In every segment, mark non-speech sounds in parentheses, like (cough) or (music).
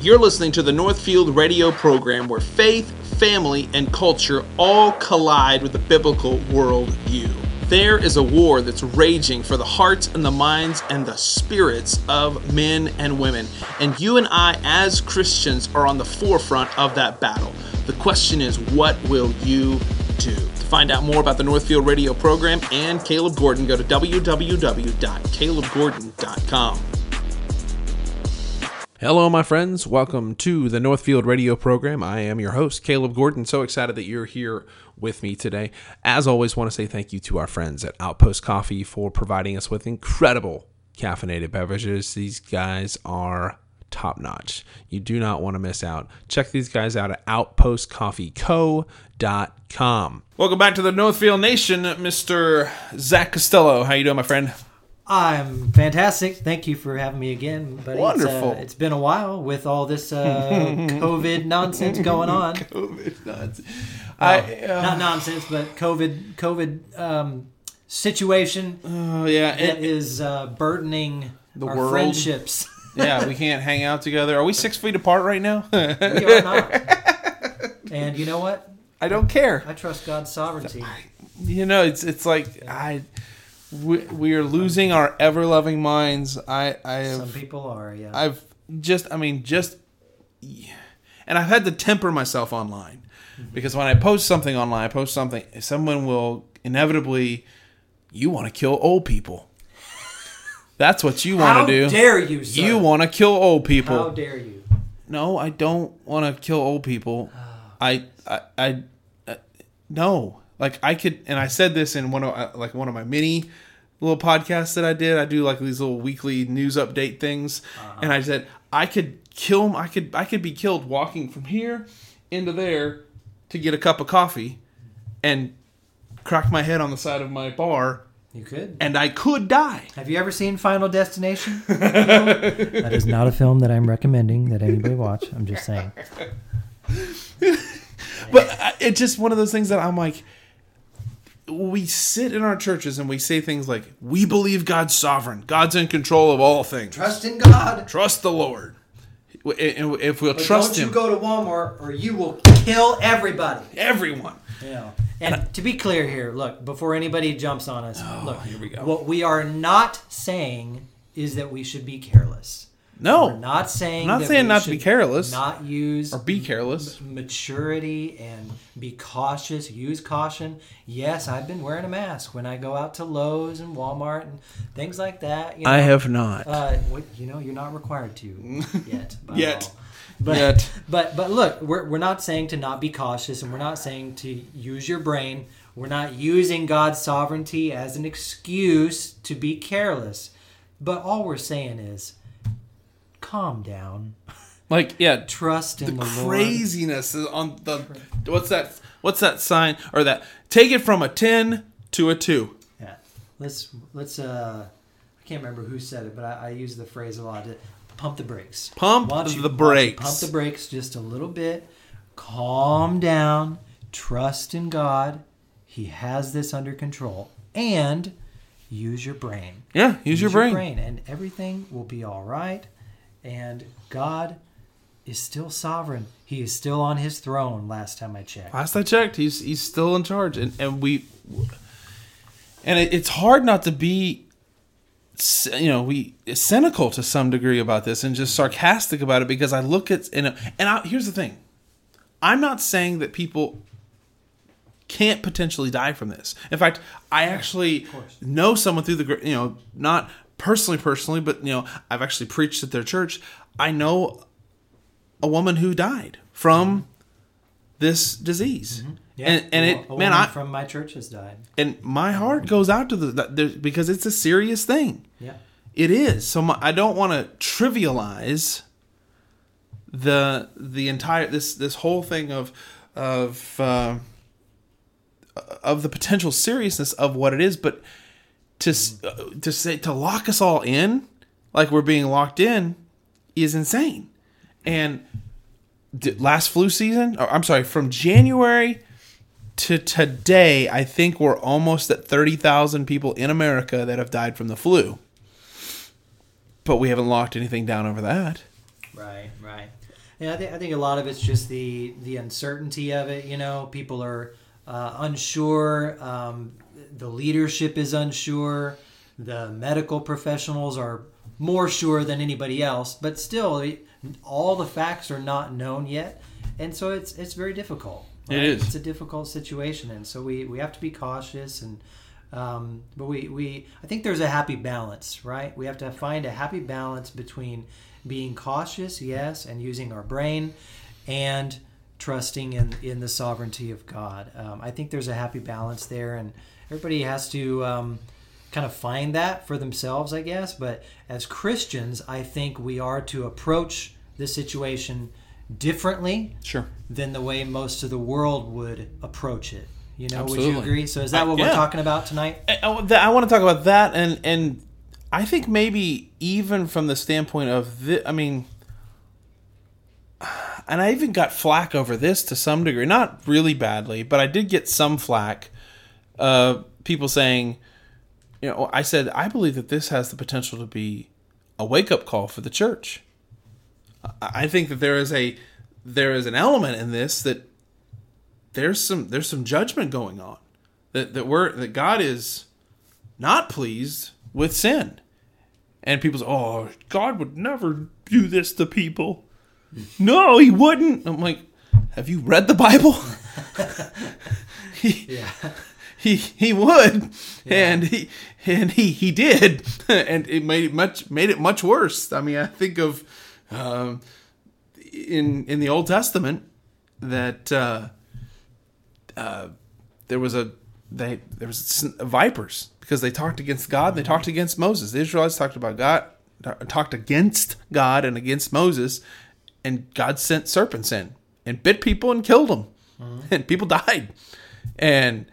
You're listening to the Northfield Radio program where faith, family, and culture all collide with the biblical worldview. There is a war that's raging for the hearts and the minds and the spirits of men and women. And you and I, as Christians, are on the forefront of that battle. The question is, what will you do? To find out more about the Northfield Radio program and Caleb Gordon, go to www.calebgordon.com. Hello, my friends. Welcome to the Northfield Radio program. I am your host, Caleb Gordon. So excited that you're here with me today. As always, want to say thank you to our friends at Outpost Coffee for providing us with incredible caffeinated beverages. These guys are top notch. You do not want to miss out. Check these guys out at outpostcoffeeco.com. Welcome back to the Northfield Nation, Mr. Zac Costello. How you doing, my friend? I'm fantastic. Thank you for having me again. Buddy. Wonderful. It's, uh, it's been a while with all this uh, (laughs) COVID nonsense going on. (laughs) COVID nonsense. Well, not nonsense, but COVID COVID um, situation Oh yeah, that and, uh, burdening The our world. friendships. (laughs) yeah. We can't hang out together. Are we six feet apart right now? we are not. And you know what? I don't care. I trust God's sovereignty. You know, it's it's like I. We, we are losing our ever loving minds. I I have Some people are, yeah. I've just, I mean, just, and I've had to temper myself online because when I post something online, I post something, someone will inevitably, you want to kill old people. (laughs) That's what you want to do. dare you, sir? You want to kill old people. How dare you? no, I don't want to kill old people. I, I, I, uh, no. Like I could, and I said this in one of uh, like one of my mini little podcasts that I did. I do like these little weekly news update things, uh-huh. and I said I could kill. I could, I could be killed walking from here into there to get a cup of coffee, and crack my head on the side of my bar, You could. and I could die. Have you ever seen Final Destination? (laughs) that is not a film that I'm recommending that anybody watch. I'm just saying. (laughs) But uh, it's just one of those things that I'm like, we sit in our churches and we say things like, "We believe God's sovereign. God's in control of all things. Trust in God. Trust the Lord." And if we'll But trust don't you Him, go to Walmart or you will kill everybody. everyone. Yeah. And to be clear here, look, before anybody jumps on us, oh, look, Oh, here we go. what we are not saying is that we should be careless. We're No, not saying I'm not saying not to be careless Not use or be careless. maturity and be cautious, use caution. Yes, I've been wearing a mask when I go out to Lowe's and Walmart and things like that. You know. I have not. Uh, what, you know, you're not required to (laughs) yet. by Yet. But, Yet. but but look, we're, we're not saying to not be cautious, and we're not saying to use your brain. We're not using God's sovereignty as an excuse to be careless. But all we're saying is, calm down, like, yeah, trust in the the, craziness on the what's that? What's that sign or that? Take it from a ten to a two. Yeah. Let's let's uh I can't remember who said it, but I, I use the phrase a lot. To pump the brakes. Pump you- the why don't you brakes. Pump the brakes just a little bit. Calm down. Trust in God. He has this under control. And use your brain. Yeah, use, your brain. and everything will be all right. And God is still sovereign. He is still on his throne. Last time I checked. Last I checked, he's he's still in charge, and and we, and it, it's hard not to be, you know, we cynical to some degree about this and just sarcastic about it because I look at and and I, here's the thing, I'm not saying that people can't potentially die from this. In fact, I actually know someone through the you know not personally personally, but you know I've actually preached at their church. I know a woman who died from this disease. And and it a man, I from my church has died. and my heart goes out to the there- because it's a serious thing. Yeah. It is. So my, I don't want to trivialize the the entire this this whole thing of of uh, of the potential seriousness of what it is, but to uh, to say to lock us all in like we're being locked in is insane. And last flu season, or I'm sorry, from January to today, I think we're almost at 30,000 people in America that have died from the flu. But we haven't locked anything down over that. Right, right. Yeah, I think I think a lot of it's just the the uncertainty of it. You know, people are uh, unsure. Um, the leadership is unsure. The medical professionals are more sure than anybody else, but still, all the facts are not known yet, and so it's it's very difficult. It is. It's a difficult situation, and so we we have to be cautious and. Um, but we, we I think there's a happy balance, right? We have to find a happy balance between being cautious, yes, and using our brain, and trusting in in the sovereignty of God. Um, I think there's a happy balance there, and everybody has to um, kind of find that for themselves, I guess. But as Christians, I think we are to approach the situation differently Sure. than the way most of the world would approach it. You know, would you agree? So is that I- what we're talking about tonight? I, I- I want to talk about that, and and I think maybe even from the standpoint of the, I mean, and I even got flack over this to some degree, not really badly, but I did get some flack. Uh, people saying, you know, I said I believe that this has the potential to be a wake up call for the church. I I think that there is a there is an element in this that there's some there's some judgment going on that that we're that God is not pleased with sin. And people say, "Oh, God would never do this to people." No, he wouldn't. I'm like, "Have you read the Bible?" (laughs) (laughs) Yeah. He he would, (laughs) and he and he he did, (laughs) and it made it much made it much worse. I mean, I think of um, in in the Old Testament that uh, uh, there was a they there was vipers because they talked against God. They talked against Moses. The Israelites talked about God, talked against God and against Moses, and God sent serpents in and bit people and killed them, (laughs) and people died. And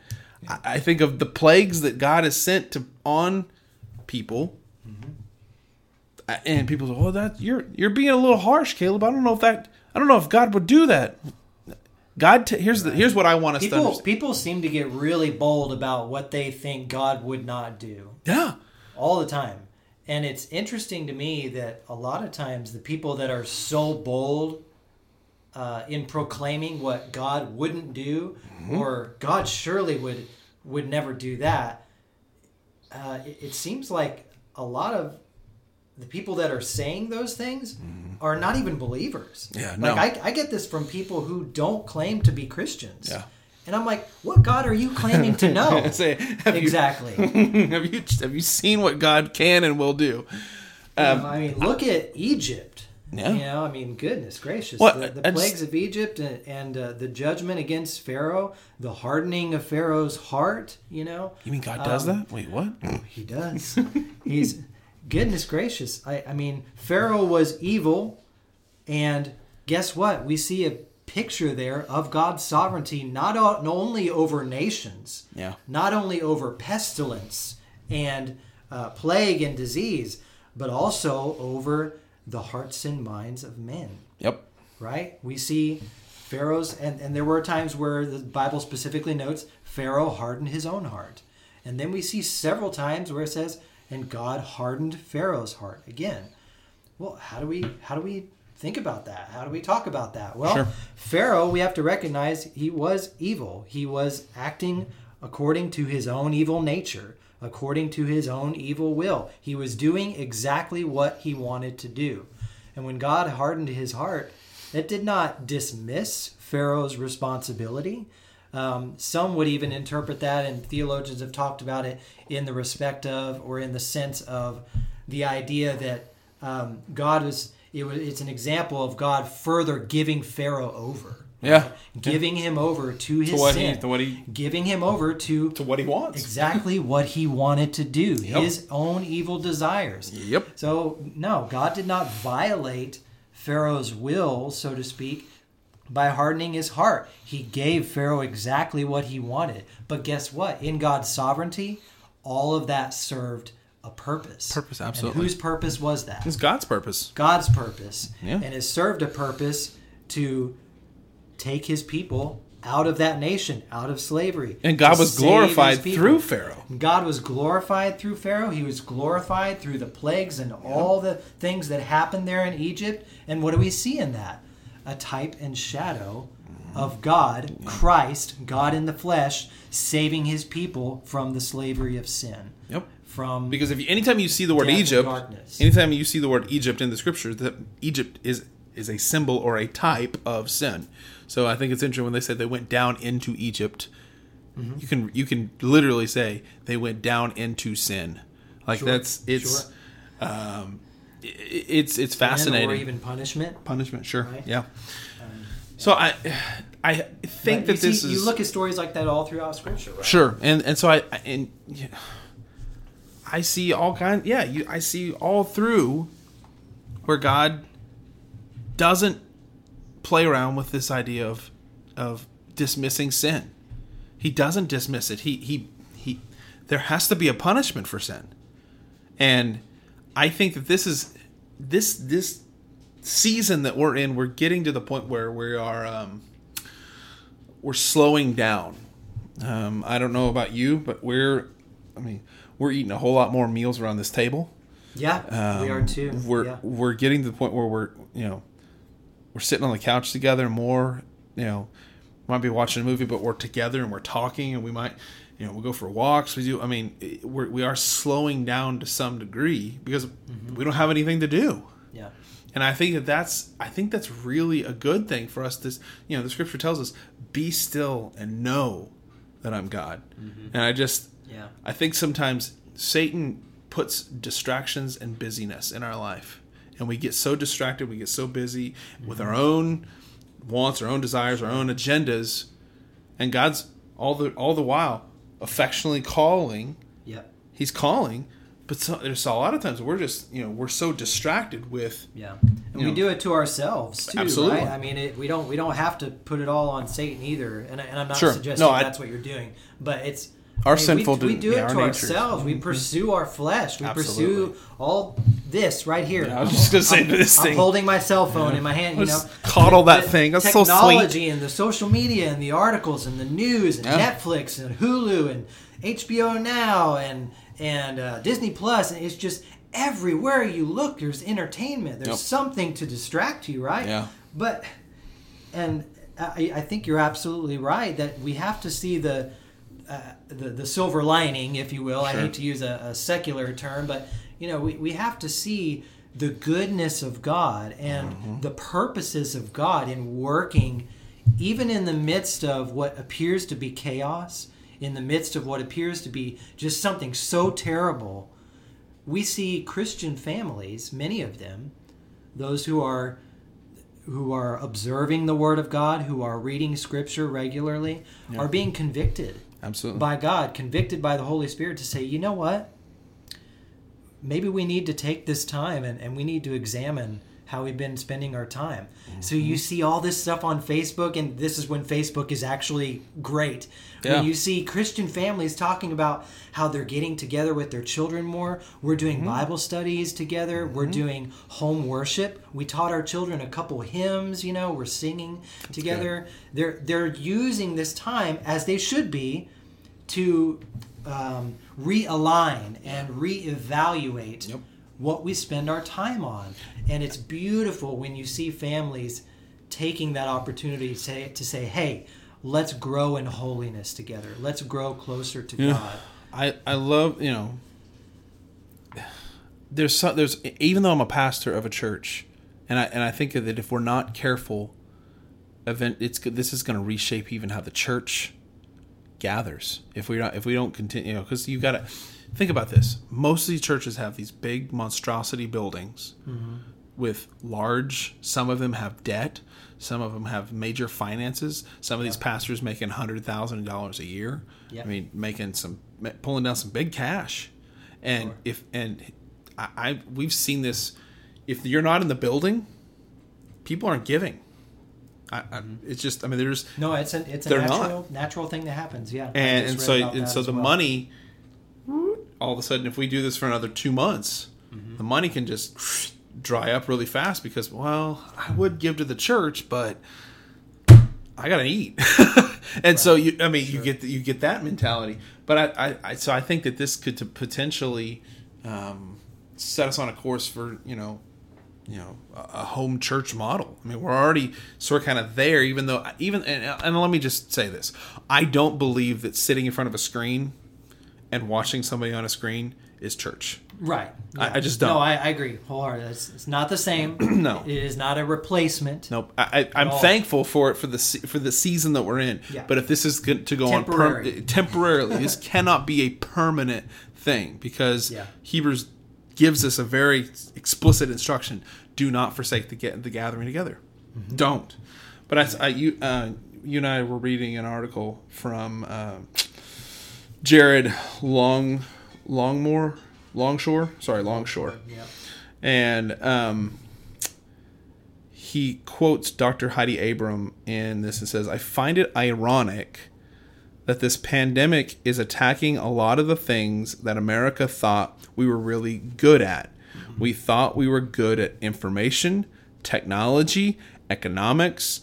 I I think of the plagues that God has sent to on people. Uh, And people say, "Oh, that you're you're being a little harsh, Caleb. I don't know if that I don't know if God would do that." God, t- here's the here's what I want us to People understand. people seem to get really bold about what they think God would not do Yeah, all the time. And it's interesting to me that a lot of times the people that are so bold uh, in proclaiming what God wouldn't do, or God surely would would never do that, uh, it, it seems like a lot of the people that are saying those things are not even believers. Yeah, like no. I, I get this from people who don't claim to be Christians. Yeah. and I'm like, what God are you claiming to know? (laughs) Say, exactly. You, (laughs) have you have you seen what God can and will do? Um, I mean, look at Egypt. Yeah. You know, I mean, goodness gracious. The the I just- plagues of Egypt and, and uh, the judgment against Pharaoh, the hardening of Pharaoh's heart, you know. You mean God does Um, that? Wait, what? He (laughs) does. He's, goodness gracious. I, I mean, Pharaoh was evil. And guess what? We see a picture there of God's sovereignty, not, o- not only over nations, Yeah. not only over pestilence and uh, plague and disease, but also over the hearts and minds of men, Yep. right? We see Pharaoh's, and, and there were times where the Bible specifically notes Pharaoh hardened his own heart. And then we see several times where it says, and God hardened Pharaoh's heart again. Well, how do we how do we think about that? How do we talk about that? Well, Sure. Pharaoh, we have to recognize he was evil. He was acting according to his own evil nature, according to his own evil will. He was doing exactly what he wanted to do. And when God hardened his heart, that did not dismiss Pharaoh's responsibility. Um, some would even interpret that, and theologians have talked about it in the respect of, or in the sense of, the idea that um, God was. It was. It's an example of God further giving Pharaoh over. Yeah. giving him over to his what he- sin, to what he- giving him over to To what he wants. exactly what he wanted to do, Yep. his own evil desires. Yep. So, no, God did not violate Pharaoh's will, so to speak, by hardening his heart. He gave Pharaoh exactly what he wanted. But guess what? In God's sovereignty, all of that served a purpose. Purpose, And absolutely. whose purpose was that? It's God's purpose. God's purpose. Yeah. And it served a purpose to take his people out of that nation, out of slavery. And God was glorified through Pharaoh. God was glorified through Pharaoh. He was glorified through the plagues and all the things that happened there in Egypt. And what do we see in that? A type and shadow of God, Christ, God in the flesh, saving his people from the slavery of sin. Yep. From Because if you, anytime you see the word Egypt, darkness. anytime you see the word Egypt in the scriptures, that Egypt is is a symbol or a type of sin. So I think it's interesting when they said they went down into Egypt. Mm-hmm. You can you can literally say they went down into sin. Like Sure, that's it's sure. um, it's it's fascinating. or even punishment. Punishment, sure, Right. Um, yeah. So I I think But that this see, is you look at stories like that all throughout Scripture, right? Sure, and and so I I- and yeah, I see all kind. Yeah, you I see all through where God doesn't play around with this idea of of dismissing sin. He doesn't dismiss it. He he he. There has to be a punishment for sin, and I think that this is this this season that we're in. We're getting to the point where we are. Um, we're slowing down. Um, I don't know about you, but we're, I mean, we're eating a whole lot more meals around this table. Yeah, we are Um, too. We're yeah. we're getting to the point where we're you know, we're sitting on the couch together more. You know, might be watching a movie, but we're together and we're talking, and we might, you know, we'll go for walks. We do. I mean, we're, we are slowing down to some degree because Mm-hmm. we don't have anything to do. yeah. And I think that that's I think that's really a good thing for us. This you know the scripture tells us, "Be still and know that I'm God." And I just Yeah. I think sometimes Satan puts distractions and busyness in our life, and we get so distracted, we get so busy mm-hmm. with our own wants, our own desires, our own agendas, and God's all the all the while affectionately calling. Yeah. He's calling, but so, there's a lot of times we're just you know we're so distracted with Yeah, and we know. do it to ourselves too, Absolutely. right? I mean, it, we don't we don't have to put it all on Satan either, and, I- and I'm not Sure. suggesting No, I- that's what you're doing, but it's Our I mean, sinful We, we do yeah, it our to nature. ourselves. We pursue our flesh. We Absolutely. pursue all this right here. I was just gonna say I'm, this I'm thing. holding my cell phone in my hand. You know, Just coddle that The thing. That's so sweet. technology and the social media and the articles and the news and Yeah. Netflix and Hulu and HBO Now and and uh, Disney Plus and it's just everywhere you look. There's entertainment. There's Yep. something to distract you, right? Yeah. But and I, I think you're absolutely right that we have to see the uh, the, the silver lining, if you will. I hate to use a, a secular term, but you know, we, we have to see the goodness of God and Mm-hmm. the purposes of God in working, even in the midst of what appears to be chaos, in the midst of what appears to be just something so terrible. We see Christian families, many of them, those who are who are observing the word of God, who are reading scripture regularly, are being convicted Absolutely. by God, convicted by the Holy Spirit to say, you know what? Maybe we need to take this time and, and we need to examine how we've been spending our time. So Mm-hmm. you see all this stuff on Facebook, and this is when Facebook is actually great. Yeah. When you see Christian families talking about how they're getting together with their children more. We're doing Mm-hmm. Bible studies together. We're doing home worship. We taught our children a couple hymns, you know, we're singing together. They're they're using this time as they should be to um, realign and reevaluate Yep. What we spend our time on. And it's beautiful when you see families taking that opportunity to say, to say hey, let's grow in holiness together. Let's grow closer to Yeah. God. I I love you know. There's some, there's even though I'm a pastor of a church, and I and I think that if we're not careful, event it's good- this is going to reshape even how the church gathers. If we don't if we don't continue, you know, because you got to think about this. Most of these churches have these big monstrosity buildings with large. Some of them have debt. Some of them have major finances. Some of these pastors making hundred thousand dollars a year. I mean, making some pulling down some big cash, and Sure. if and I, I we've seen this. If you're not in the building, people aren't giving. I, I, Mm-hmm. it's just I mean there's No, it's a it's a not. natural natural thing that happens. Yeah, and and so and so the well. money all of a sudden if we do this for another two months Mm-hmm. the money can just dry up really fast because well i would give to the church but i gotta eat (laughs) and so you, I mean, you get you get that mentality. But I, I, I, so I think that this could to potentially um, set us on a course for you know, you know, a, a home church model. I mean, we're already sort of kind of there. Even though, even and, and let me just say this: I don't believe that sitting in front of a screen and watching somebody on a screen is church. Right. I- I just don't. No, I, I agree wholeheartedly. It's, it's not the same. (clears throat) No. It is not a replacement. Nope. I, all. thankful for it for the for the season that we're in. Yeah. But if this is good to go Temporary. on per- temporarily, this (laughs) cannot be a permanent thing because Yeah. Hebrews gives us a very explicit instruction: do not forsake the get the gathering together. Mm-hmm. Don't. But I, I you uh, you and I were reading an article from uh, Jared Long Longmore Longshore. Sorry, Longshore Yeah. and um, he quotes Dr. Heidi Abram in this and says, "I find it ironic that this pandemic is attacking a lot of the things that America thought we were really good at. We thought we were good at information, technology, economics,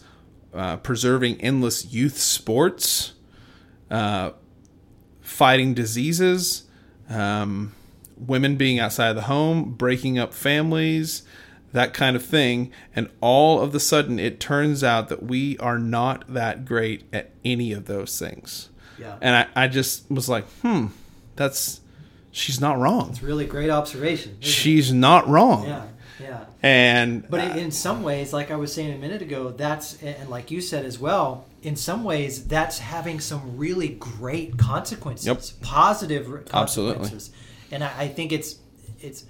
uh, preserving endless youth sports." Uh, fighting diseases, um, women being outside of the home, breaking up families, that kind of thing. And all of the sudden, it turns out that we are not that great at any of those things. Yeah. And I, I just was like, hmm, that's, she's not wrong. It's really great observation. isn't it? She's not wrong. Yeah. Yeah. And, But in- uh, in some ways, like I was saying a minute ago, that's and like you said as well. In some ways, that's having some really great consequences, Yep. positive re- Absolutely. consequences, and I, I think it's it's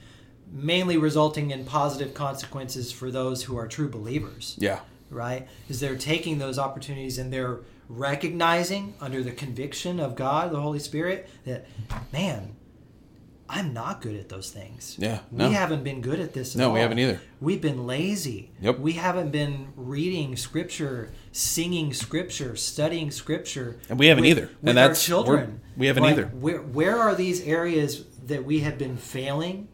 mainly resulting in positive consequences for those who are true believers. yeah. right? Is they're taking those opportunities and they're recognizing under the conviction of God, the Holy Spirit, that man, I'm not good at those things. Yeah, we haven't been good at this. At No, we haven't either. We've been lazy. Yep. We haven't been reading Scripture, singing Scripture, studying Scripture. And we haven't with- either. With And our that's- children. we haven't Like, either. Where where are these areas that we have been failing,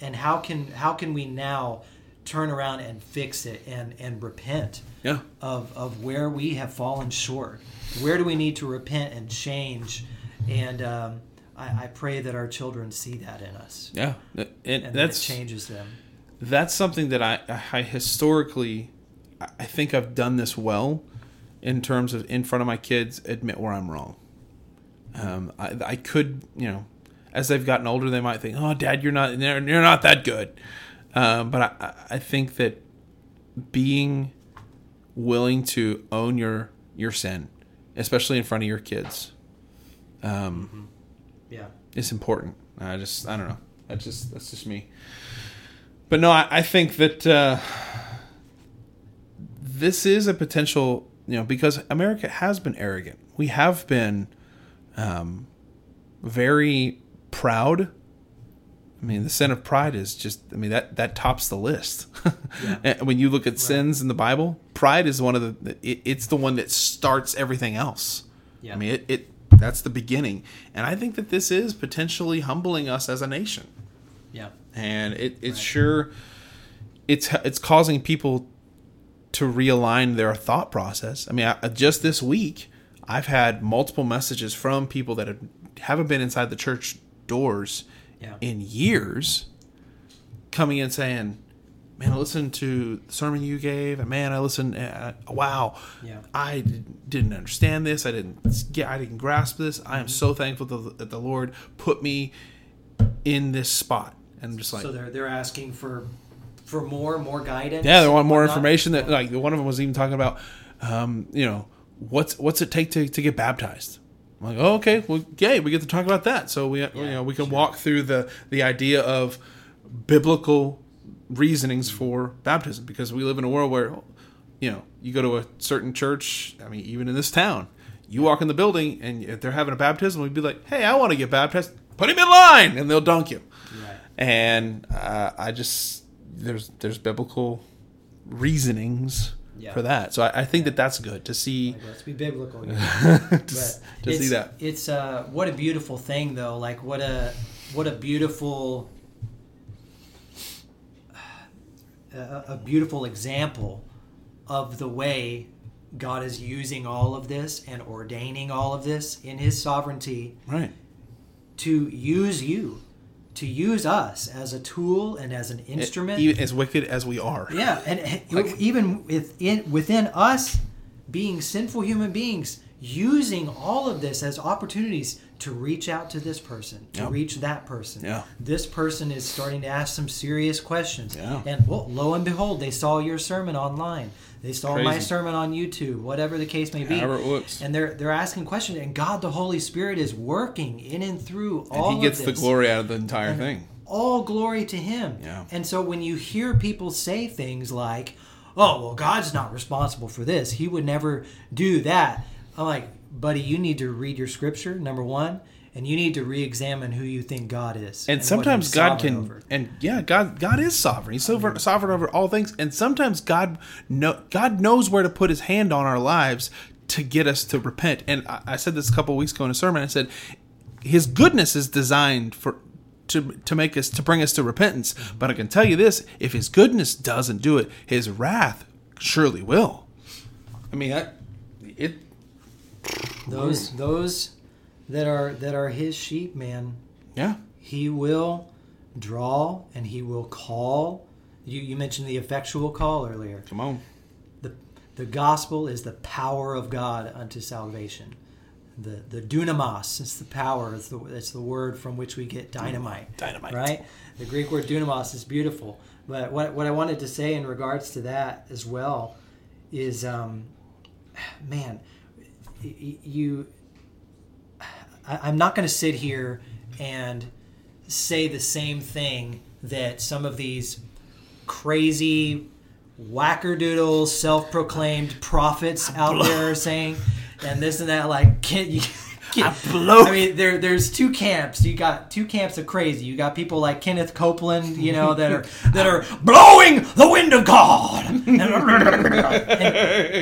and how can how can we now turn around and fix it and and repent? Yeah. of, of where we have fallen short. Where do we need to repent and change? And um, I, I pray that our children see that in us, Yeah. And, and that changes them. that's something that I, I historically I- think I've done this well in terms of in front of my kids admit where I'm wrong. Um, I, I could you know as they've gotten older they might think oh dad you're not you're you're not that good, um, but I, I think that being willing to own your your sin, especially in front of your kids, um, Yeah, it's important. I just I don't know. That's just that's just me. But no, I, I think that uh, this is a potential. You know, because America has been arrogant. We have been um, very proud. I mean, the sin of pride is just. I mean that that tops the list. Yeah. (laughs) And when you look at sins in the Bible, pride is one of the. It, it's the one that starts everything else. yeah, I mean, it, it that's the beginning, and I think that this is potentially humbling us as a nation, yeah, and it it's Right. sure it's it's causing people to realign their thought process. I mean, I, uh, just this week, I've had multiple messages from people that have, haven't been inside the church doors yeah, in years, coming in saying, "Man, I listened to the sermon you gave, and man, I listened. Uh, wow, Yeah. I didn't understand this. I didn't get. I didn't grasp this. I am so thankful that the, Lord put me in this spot." And I'm just like, so they're they're asking for for more more guidance. yeah, they want more information. That like one of them was even talking about, um, you know, what's what's it take to, to get baptized. I'm like, oh, okay, well, yay, we get to talk about that. So we, you know, we can sure. walk through the the idea of biblical reasonings for baptism because we live in a world where, you know, you go to a certain church. I mean, even in this town, you walk in the building and if they're having a baptism, we'd be like, hey, I want to get baptized. Put him in line, and they'll dunk you Right. and uh, I just there's there's biblical reasonings Yeah. for that. So I, I think that that's good to see Like, let's be biblical. (laughs) To, to see that. It's uh, what a beautiful thing, though. Like what a what a beautiful a, a beautiful example of the way God is using all of this and ordaining all of this in His sovereignty Right. to use you, to use us as a tool and as an instrument. Even as wicked as we are. yeah, and and (laughs) even within within us being sinful human beings, using all of this as opportunities to reach out to this person, to Yep. reach that person. Yeah. This person is starting to ask some serious questions. Yeah. And well, lo and behold, they saw your sermon online. They saw my sermon on YouTube, whatever the case may be. However it looks. And they're they're asking questions, and God, the Holy Spirit, is working in and through all And he gets the glory out of the entire thing. all glory to him. Yeah. And so when you hear people say things like, "Oh, well, God's not responsible for this. He would never do that." I'm like, "Buddy, you need to read your scripture number 1, and you need to re-examine who you think God is." And what sometimes God can, over. and yeah, God God is sovereign. He's sovereign, mm-hmm. sovereign over all things. And sometimes God know God knows where to put His hand on our lives to get us to repent. And I, I said this a couple of weeks ago in a sermon. I said His goodness is designed for to to make us to bring us to repentance. Mm-hmm. But I can tell you this: if His goodness doesn't do it, His wrath surely will. I mean, I, it. Those those that are that are his sheep, man, Yeah, he will draw and he will call. You you mentioned the effectual call earlier. come on. the the gospel is the power of God unto salvation. The the dunamis is the power. It's the it's the word from which we get dynamite. Dynamite. Right. The Greek word dunamis is beautiful. But what what I wanted to say in regards to that as well is, um, man, you. I, I'm not going to sit here and say the same thing that some of these crazy wackerdoodle self-proclaimed prophets out (laughs) there are saying and this and that like can you I blow- I mean there there's two camps you got two camps of crazy you got people like Kenneth Copeland you know that are (laughs) that are blowing the wind of God (laughs) And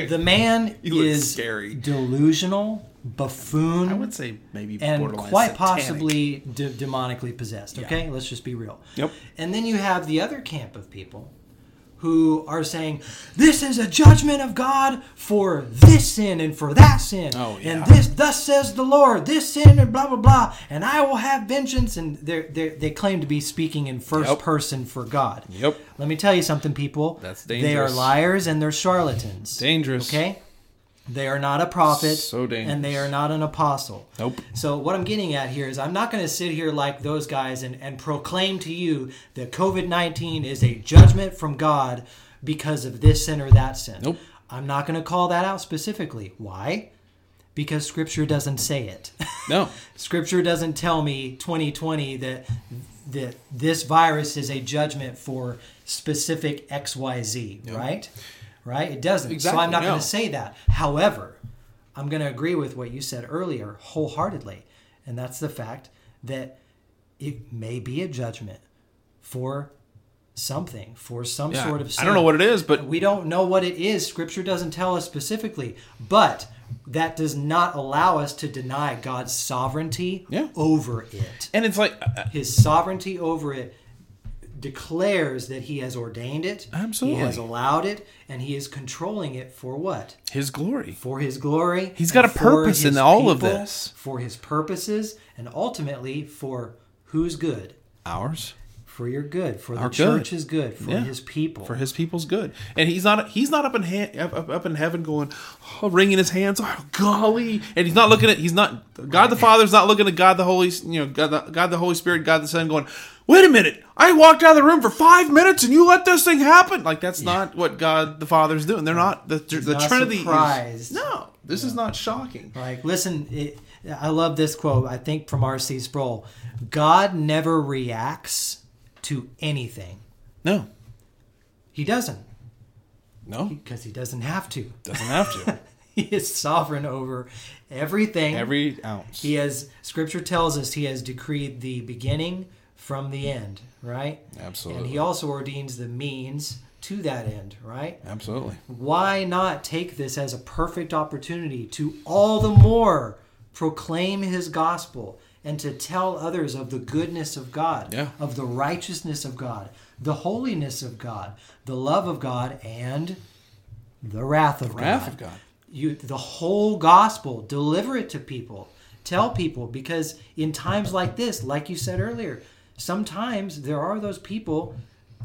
the man is scary. delusional buffoon I would say maybe and quite satanic. possibly de- demonically possessed. Okay, let's just be real. Yep. And then you have the other camp of people who are saying this is a judgment of God for this sin and for that sin. Oh, yeah. And this thus says the Lord, this sin and blah blah blah, and I will have vengeance. And they they they claim to be speaking in first Yep. person for God. Yep. Let me tell you something, people. That's dangerous. They are liars and they're charlatans. Dangerous. Okay. They are not a prophet, So and they are not an apostle. Nope. So what I'm getting at here is I'm not going to sit here like those guys and, and proclaim to you that COVID-19 is a judgment from God because of this sin or that sin. Nope. I'm not going to call that out specifically. Why? Because Scripture doesn't say it. (laughs) No. Scripture doesn't tell me 2020 that that this virus is a judgment for specific XYZ, right? Right? It doesn't. so I'm not no. going to say that. However, I'm going to agree with what you said earlier wholeheartedly, and that's the fact that it may be a judgment for something, for some Yeah. sort of sin. I don't know what it is, but We don't know what it is. Scripture doesn't tell us specifically, but that does not allow us to deny God's sovereignty Yeah. over it. and it's like uh, His sovereignty over it declares that he has ordained it, Absolutely. he has allowed it, and he is controlling it for what? his glory. For his glory. He's got a purpose in all of this. For his purposes, and ultimately for whose good? Ours. For your good. For the Our good. church's good. For Yeah. his people. For his people's good, and he's not he's not up in ha- up, up, in heaven going, oh, wringing his hands, oh golly, and he's not looking at he's not God the Father's not looking at God the Holy you know God the, God the Holy Spirit God the Son going, wait a minute, I walked out of the room for five minutes and you let this thing happen like that's not what God the Father's doing. They're not the the not Trinity. is- no, this is not shocking. Like, listen, it, I love this quote, I think from R.C. Sproul God never reacts to anything. No, He doesn't, no, because he doesn't have to. doesn't have to. (laughs) He is sovereign over everything. Every ounce. he has, scripture tells us, he has decreed the beginning from the end, right? Absolutely. And he also ordains the means to that end, right? Absolutely. why not take this as a perfect opportunity to all the more proclaim his gospel and to tell others of the goodness of God, Yeah. of the righteousness of God, the holiness of God, the love of God, and the wrath of Wrath God. of God. you the whole gospel, deliver it to people, tell people because in times like this, like you said earlier, sometimes there are those people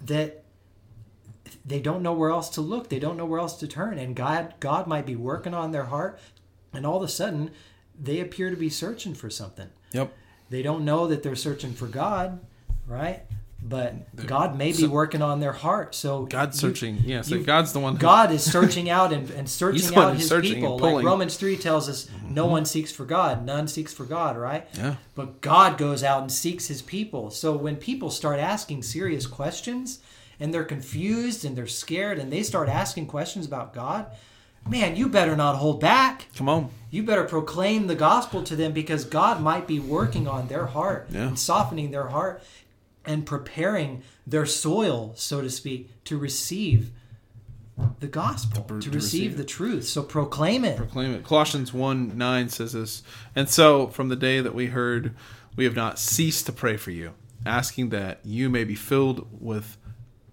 that they don't know where else to look, they don't know where else to turn, and God God might be working on their heart, and all of a sudden they appear to be searching for something. Yep. They don't know that they're searching for God, right? But They're- God may be so- working on their heart. So God's you- searching. Yeah, so you- God's the one. who- God is searching out and, and (laughs) searching out his searching people. Like. Mm-hmm. Romans 3 tells us, no one seeks for God, none seeks for God, right? Yeah. But God goes out and seeks his people. So when people start asking serious questions and they're confused and they're scared and they start asking questions about God, man, you better not hold back. Come on. You better proclaim the gospel to them because God might be working on their heart Yeah. and softening their heart and preparing their soil, so to speak, to receive the gospel, to, to receive, receive the truth. So proclaim it. proclaim it. Colossians 1 9 says this. And so, from the day that we heard, we have not ceased to pray for you, asking that you may be filled with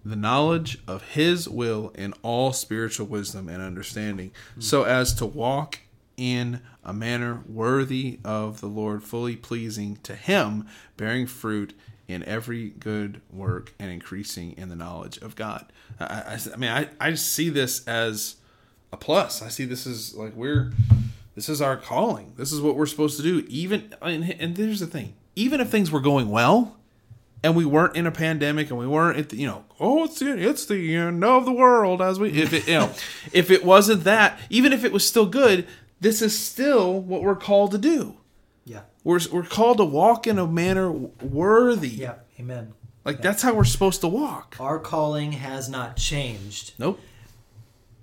the knowledge of His will in all spiritual wisdom and understanding, so as to walk in a manner worthy of the Lord, fully pleasing to Him, bearing fruit in every good work and increasing in the knowledge of God. I, I, I mean, I, I see this as a plus. I see this as like we're this is our calling. This is what we're supposed to do. Even and, and there's the thing. Even if things were going well, and we weren't in a pandemic, and we weren't at the, you know, oh, it's the it's the end of the world as we if it you know (laughs) if it wasn't that, even if it was still good, this is still what we're called to do. Yeah. We're we're called to walk in a manner worthy. Yeah. Amen. Like that's how we're supposed to walk. Our calling has not changed. Nope.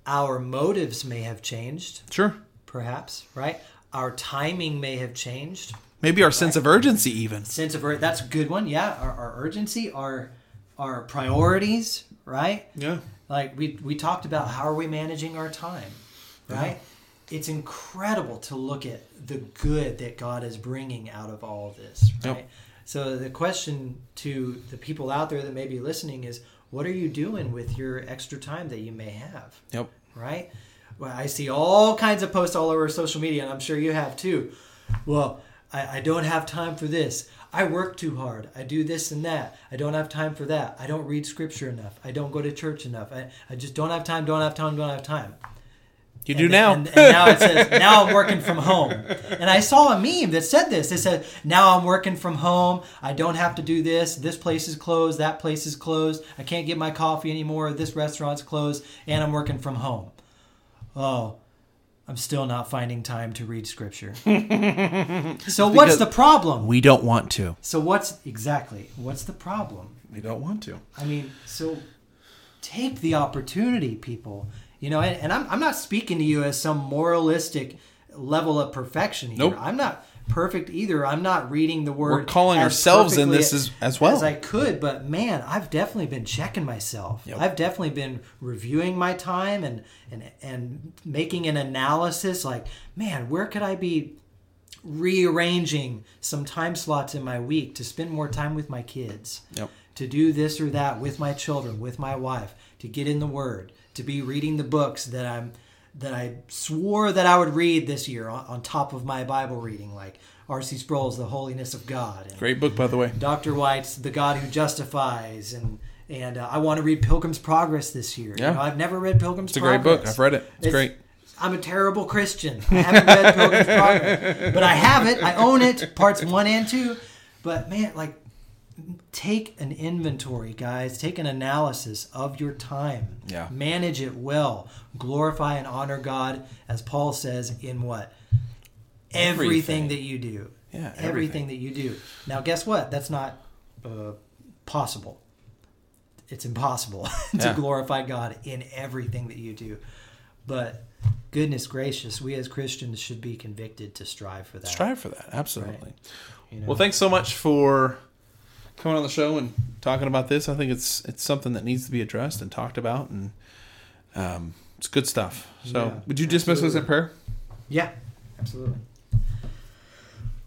Our motives may have changed, Sure. perhaps, right? Our timing may have changed. Maybe our sense of urgency even. sense of ur- that's a good one yeah our, our urgency our our priorities right Yeah. like we we talked about how are we managing our time right it's incredible to look at the good that god is bringing out of all of this right Yep. so the question to the people out there that may be listening is what are you doing with your extra time that you may have Yep. right? Well, I see all kinds of posts all over social media, and I'm sure you have too. Well, I, I don't have time for this. I work too hard. I do this and that. I don't have time for that. I don't read scripture enough. I don't go to church enough. I, I just don't have time, don't have time, don't have time. You do And- now. And, and now it says, (laughs) now I'm working from home. And I saw a meme that said this. It said, now I'm working from home. I don't have to do this. This place is closed. That place is closed. I can't get my coffee anymore. This restaurant's closed. And I'm working from home. Oh, I'm still not finding time to read scripture. (laughs) so what's the problem? we don't want to. So what's exactly, what's the problem? We don't want to. I mean, so take the opportunity, people. You know, and, and I'm, I'm not speaking to you as some moralistic level of perfection here. Nope. I'm not perfect either. I'm not reading the word. We're calling ourselves in this as- as well. as I could, but man, I've definitely been checking myself. Yep. I've definitely been reviewing my time and and and making an analysis. Like, man, where could I be rearranging some time slots in my week to spend more time with my kids? Yep. to do this or that with my children, with my wife, to get in the Word, to be reading the books that I'm that I swore that I would read this year on, on top of my Bible reading, like R.C. Sproul's The Holiness of God, and Great book, by the way. Dr. White's The God Who Justifies, and and uh, I want to read Pilgrim's Progress this year. Yeah. You know, I've never read Pilgrim's Progress. It's a great book. I've read it. It's, great. I'm a terrible Christian. I haven't read Pilgrim's Progress, but I have it. I own it, parts one and two. But man, like, take an inventory, guys. Take an analysis of your time. Yeah. Manage it well. Glorify and honor God, as Paul says in what everything, Everything. that you do. Yeah, everything. everything. that you do. Now, guess what? That's not uh, possible. It's impossible (laughs) to Yeah. glorify God in everything that you do. But goodness gracious, we as Christians should be convicted to strive for that. Strive for that. Absolutely. Right. You know? Well, thanks so much for coming on the show and talking about this. I think it's it's something that needs to be addressed and talked about, and um, it's good stuff. So, Yeah, would you dismiss us in prayer? Yeah, absolutely.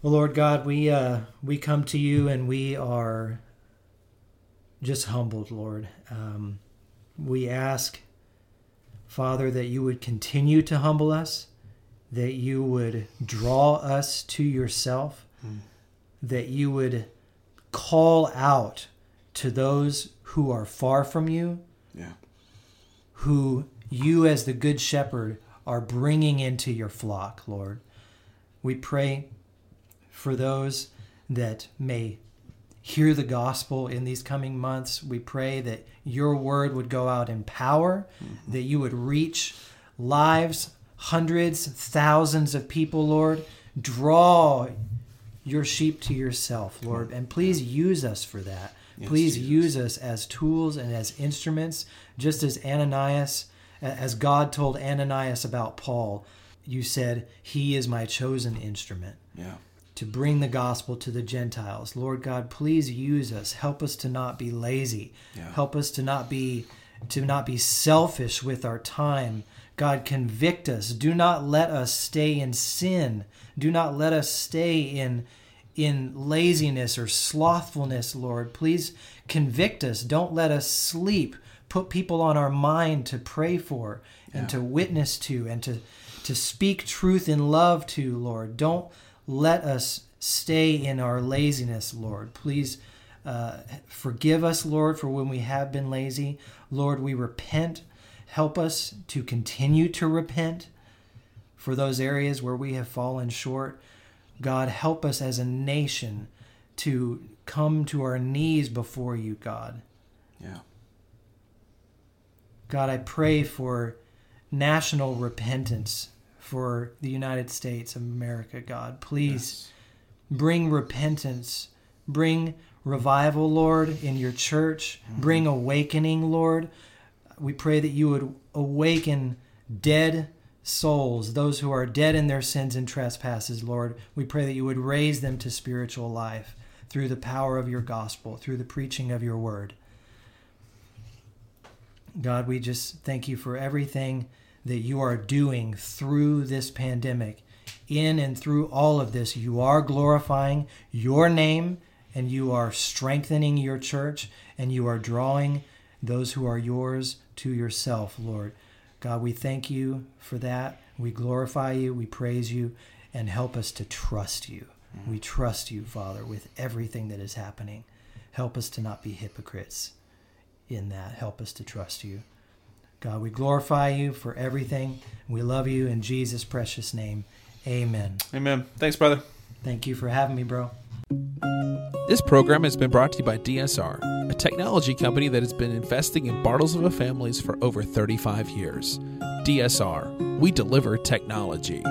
Well, Lord God, we uh, we come to you and we are just humbled, Lord. Um, we ask, Father, that you would continue to humble us, that you would draw us to yourself, that you would call out to those who are far from you, Yeah. who you, as the Good Shepherd, are bringing into your flock, Lord. We pray for those that may hear the gospel in these coming months. We pray that your word would go out in power, mm-hmm. that you would reach lives, hundreds, thousands of people, Lord. Draw your sheep to yourself, Lord, and please use us for that. Yes, please Jesus. use us as tools and as instruments, just as Ananias, as God told Ananias about Paul. You said, He is my chosen instrument Yeah. to bring the gospel to the Gentiles. Lord God, please use us. Help us to not be lazy. Yeah. Help us to not be to not be selfish with our time. God, convict us. Do not let us stay in sin. Do not let us stay in in laziness or slothfulness, Lord. Please convict us. Don't let us sleep. Put people on our mind to pray for and Yeah. to witness to and to to speak truth in love to, Lord. Don't let us stay in our laziness, Lord. Please uh, forgive us, Lord, for when we have been lazy. Lord, we repent. Help us to continue to repent for those areas where we have fallen short. God, help us as a nation to come to our knees before you, God. Yeah. God, I pray for national repentance for the United States of America, God. Please bring repentance, bring revival, Lord, in your church, mm-hmm. bring awakening, Lord. We pray that you would awaken dead souls, those who are dead in their sins and trespasses, Lord. We pray that you would raise them to spiritual life through the power of your gospel, through the preaching of your word. God, we just thank you for everything that you are doing through this pandemic. In and through all of this, you are glorifying your name and you are strengthening your church and you are drawing those who are yours to yourself, Lord. God, we thank you for that. We glorify you, we praise you, and help us to trust you. Mm-hmm. We trust you, Father, with everything that is happening. Help us to not be hypocrites in that. Help us to trust you. God, we glorify you for everything. We love you in Jesus' precious name. Amen. Amen. Thanks, brother. Thank you for having me, bro. This program has been brought to you by DSR, a technology company that has been investing in Bartlesville families for over 35 years. DSR, we deliver technology.